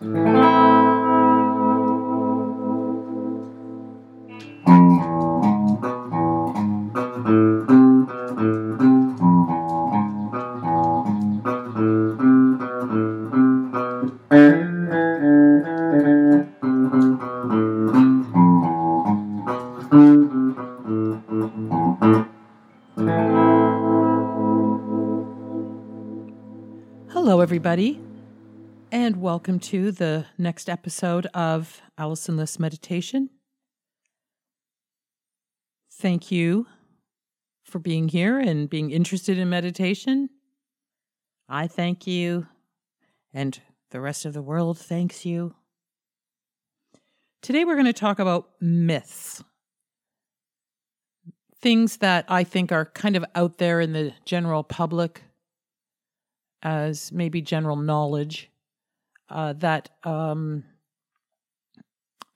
Hello, everybody, and welcome to the next episode of Allison Liss Meditation. Thank you for being here and being interested in meditation. I thank you, and the rest of the world thanks you. Today, we're going to talk about myths. Things that I think are kind of out there in the general public as maybe general knowledge uh, that um,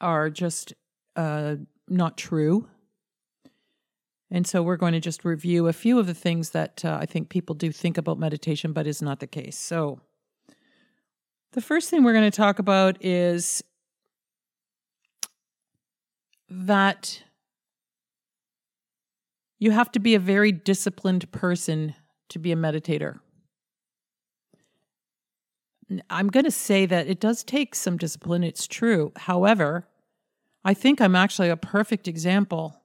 are just uh, not true. And so we're going to just review a few of the things that uh, I think people do think about meditation, but is not the case. So the first thing we're going to talk about is that you have to be a very disciplined person to be a meditator. I'm going to say that it does take some discipline. It's true. However, I think I'm actually a perfect example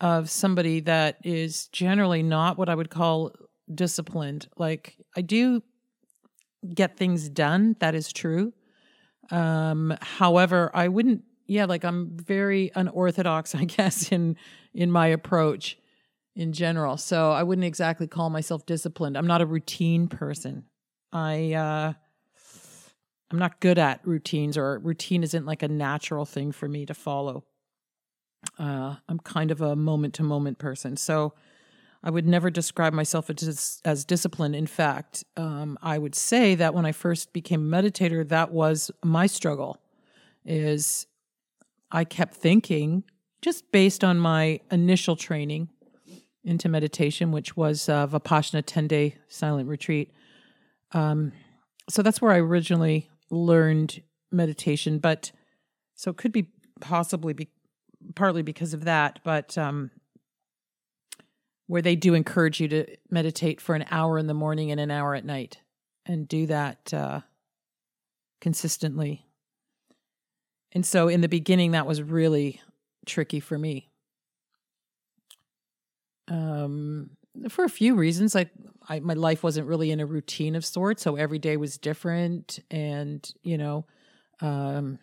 of somebody that is generally not what I would call disciplined. Like, I do get things done. That is true. Um, however, I wouldn't, yeah, like I'm very unorthodox, I guess, in in my approach in general. So I wouldn't exactly call myself disciplined. I'm not a routine person. I uh I'm not good at routines, or routine isn't like a natural thing for me to follow. Uh, I'm kind of a moment to moment person. So I would never describe myself as, as disciplined. In fact, um, I would say that when I first became a meditator, that was my struggle. Is I kept thinking, just based on my initial training into meditation, which was uh, Vipassana 10 day silent retreat. Um, so that's where I originally learned meditation, but so it could be possibly be partly because of that, but um, where they do encourage you to meditate for an hour in the morning and an hour at night, and do that uh, consistently. And so, in the beginning, that was really tricky for me. Um, for a few reasons. Like I, my life wasn't really in a routine of sorts, so every day was different, and you know, um,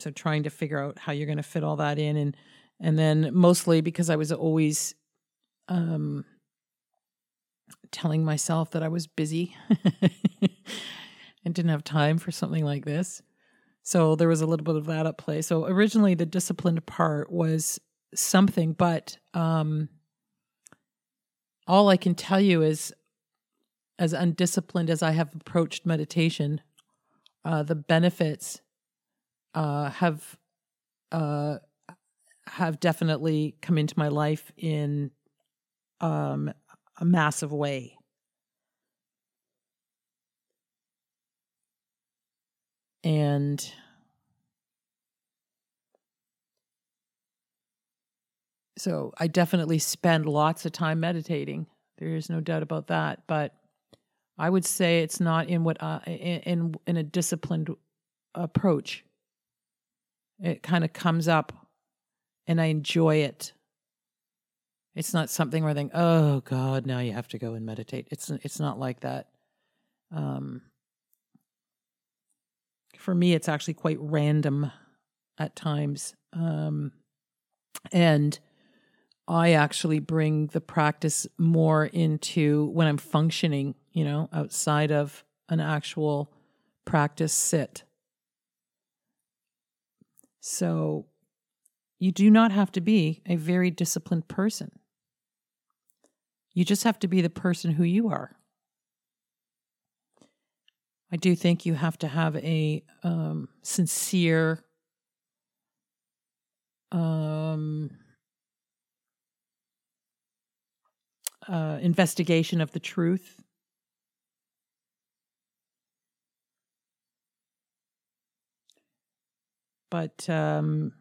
so trying to figure out how you're going to fit all that in, and and then mostly because I was always um, telling myself that I was busy and didn't have time for something like this. So there was a little bit of that at play. So originally, the disciplined part was something, but um, all I can tell you is, as undisciplined as I have approached meditation, uh, the benefits uh, have uh, have definitely come into my life in um, a massive way. And So I definitely spend lots of time meditating. There is no doubt about that. But I would say it's not in what in in a disciplined approach. It kind of comes up, and I enjoy it. It's not something where I think, "Oh God, now you have to go and meditate." It's it's not like that. Um, for me, it's actually quite random at times, um, and I actually bring the practice more into when I'm functioning, you know, outside of an actual practice sit. So you do not have to be a very disciplined person. You just have to be the person who you are. I do think you have to have a um, sincere, um, uh, investigation of the truth. but um,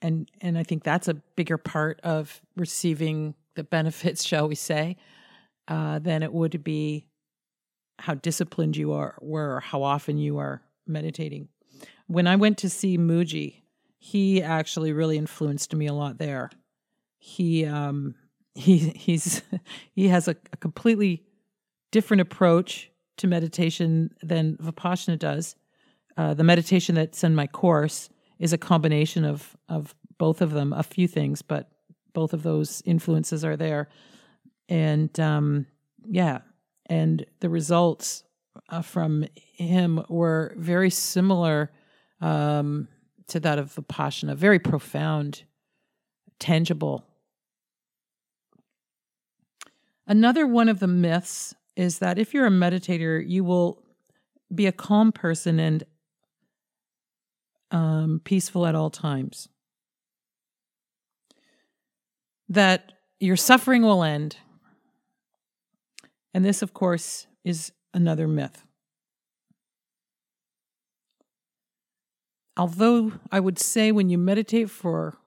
and and I think that's a bigger part of receiving the benefits, shall we say, uh, than it would be how disciplined you are were or how often you are meditating. When I went to see Mooji, he actually really influenced me a lot there. He um he he's he has a, a completely different approach to meditation than Vipassana does. Uh, the meditation that's in my course is a combination of of both of them, a few things, but both of those influences are there. And um, yeah, and the results uh, from him were very similar um, to that of Vipassana, very profound, tangible. Another one of the myths is that if you're a meditator, you will be a calm person and um, peaceful at all times. That your suffering will end. And this, of course, is another myth. Although I would say when you meditate for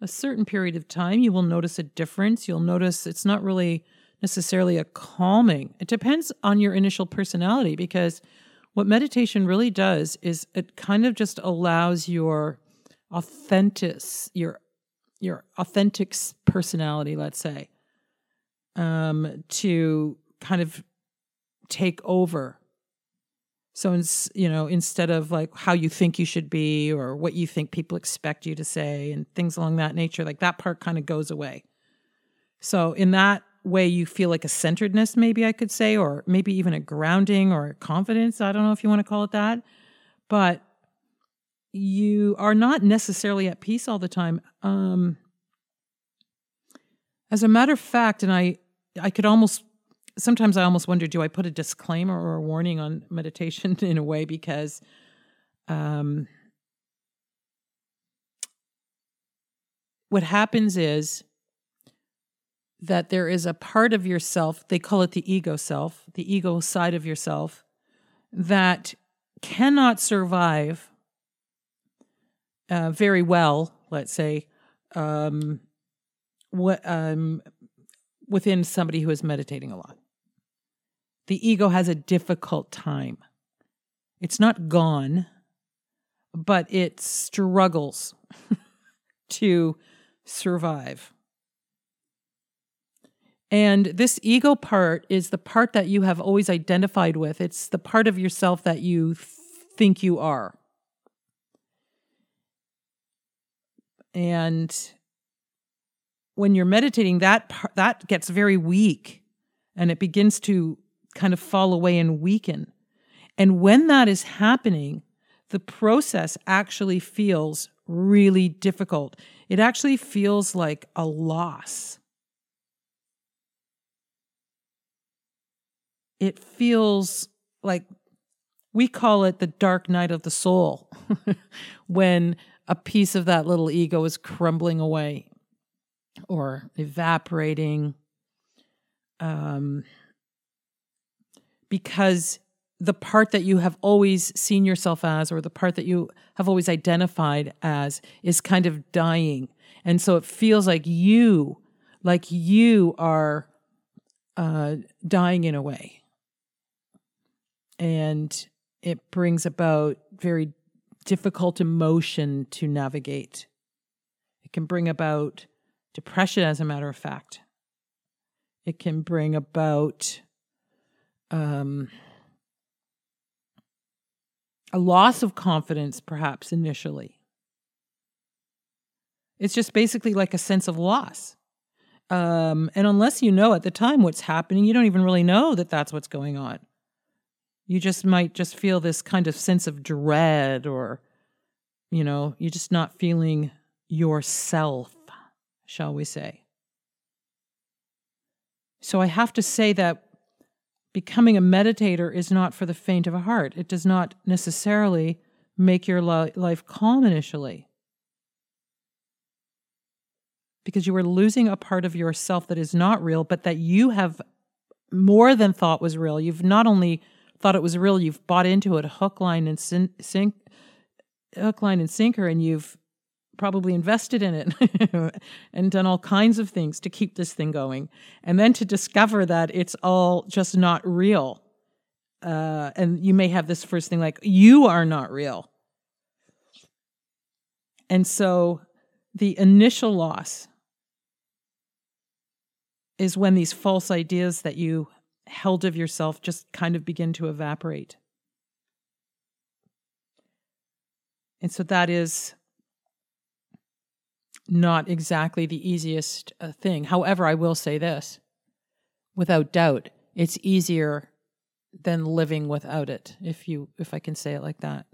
a certain period of time, you will notice a difference. You'll notice it's not really necessarily a calming. It depends on your initial personality because what meditation really does is it kind of just allows your authentic your your authentic personality, let's say, um, to kind of take over. So, you know, instead of like how you think you should be or what you think people expect you to say and things along that nature, like that part kind of goes away. So, in that way you feel like a centeredness, maybe I could say, or maybe even a grounding or a confidence. I don't know if you want to call it that. But you are not necessarily at peace all the time. Um, as a matter of fact, and I, I could almost sometimes I almost wonder, do I put a disclaimer or a warning on meditation in a way because, um, what happens is that there is a part of yourself, they call it the ego self, the ego side of yourself, that cannot survive uh, very well, let's say, um, what, um, within somebody who is meditating a lot. The ego has a difficult time. It's not gone, but it struggles to survive. And this ego part is the part that you have always identified with. It's the part of yourself that you think you are. And when you're meditating, that part, that gets very weak and it begins to kind of fall away and weaken. And when that is happening, the process actually feels really difficult. It actually feels like a loss it feels like we call it the dark night of the soul when a piece of that little ego is crumbling away or evaporating um, because the part that you have always seen yourself as or the part that you have always identified as is kind of dying and so it feels like you like you are uh, dying in a way and it brings about very difficult emotion to navigate. It can bring about depression, as a matter of fact. It can bring about um, a loss of confidence, perhaps initially. It's just basically like a sense of loss. Um, and unless you know at the time what's happening, you don't even really know that that's what's going on. You just might just feel this kind of sense of dread, or, you know, you're just not feeling yourself, shall we say. So I have to say that becoming a meditator is not for the faint of heart. It does not necessarily make your life calm initially. Because you are losing a part of yourself that is not real, but that you have more than thought was real. You've not only thought it was real. You've bought into it, hook, line, and sin- sink, hook, line, and sinker, and you've probably invested in it and done all kinds of things to keep this thing going. And then to discover that it's all just not real. Uh, and you may have this first thing like, you are not real. And so the initial loss is when these false ideas that you held of yourself just kind of begin to evaporate. And so that is not exactly the easiest uh, thing. However, I will say this without doubt, it's easier than living without it, if you if I can say it like that.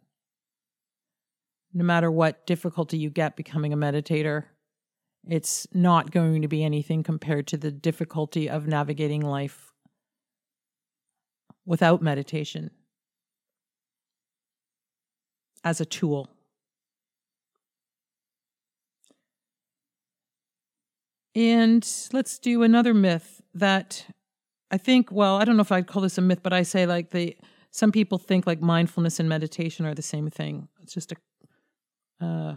No matter what difficulty you get becoming a meditator, it's not going to be anything compared to the difficulty of navigating life without meditation as a tool. And let's do another myth that I think, well, I don't know if I'd call this a myth, but I say like the some people think like mindfulness and meditation are the same thing. It's just a uh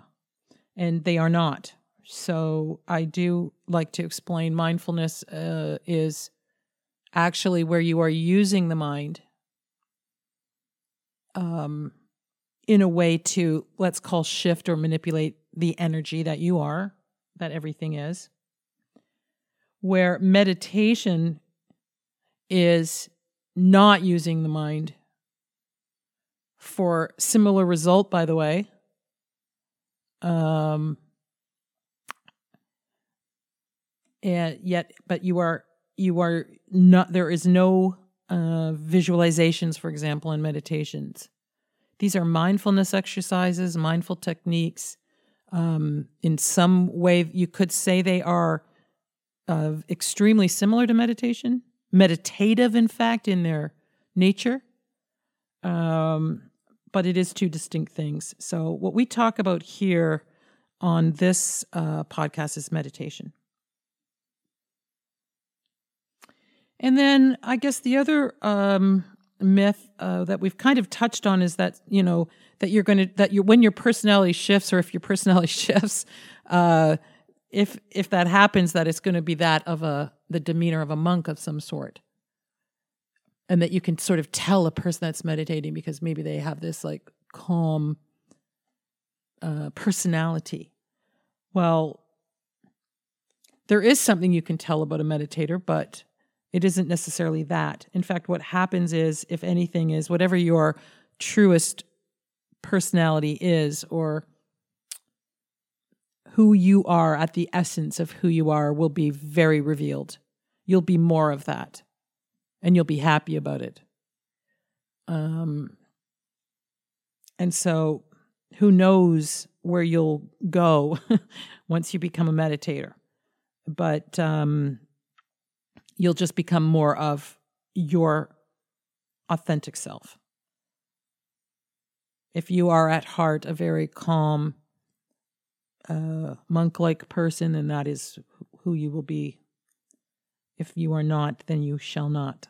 and they are not. So I do like to explain mindfulness uh, is actually where you are using the mind um, in a way to, let's call shift or manipulate the energy that you are, that everything is. Where meditation is not using the mind for similar result, by the way. Um, and yet but you are you are not there is no uh, visualizations for example in meditations these are mindfulness exercises mindful techniques um, in some way you could say they are uh, extremely similar to meditation meditative in fact in their nature. Um, but it is two distinct things. So what we talk about here on this uh, podcast is meditation. And then I guess the other um, myth uh, that we've kind of touched on is that you know that you're going to that you when your personality shifts or if your personality shifts, uh, if if that happens, that it's going to be that of a the demeanor of a monk of some sort, and that you can sort of tell a person that's meditating because maybe they have this like calm uh, personality. Well, there is something you can tell about a meditator, but it isn't necessarily that. In fact, what happens is, if anything, is whatever your truest personality is, or who you are at the essence of who you are, will be very revealed. You'll be more of that, and you'll be happy about it. Um, and so, who knows where you'll go once you become a meditator? But um, you'll just become more of your authentic self. If you are at heart a very calm, uh, monk like person, and that is who you will be. If you are not, then you shall not.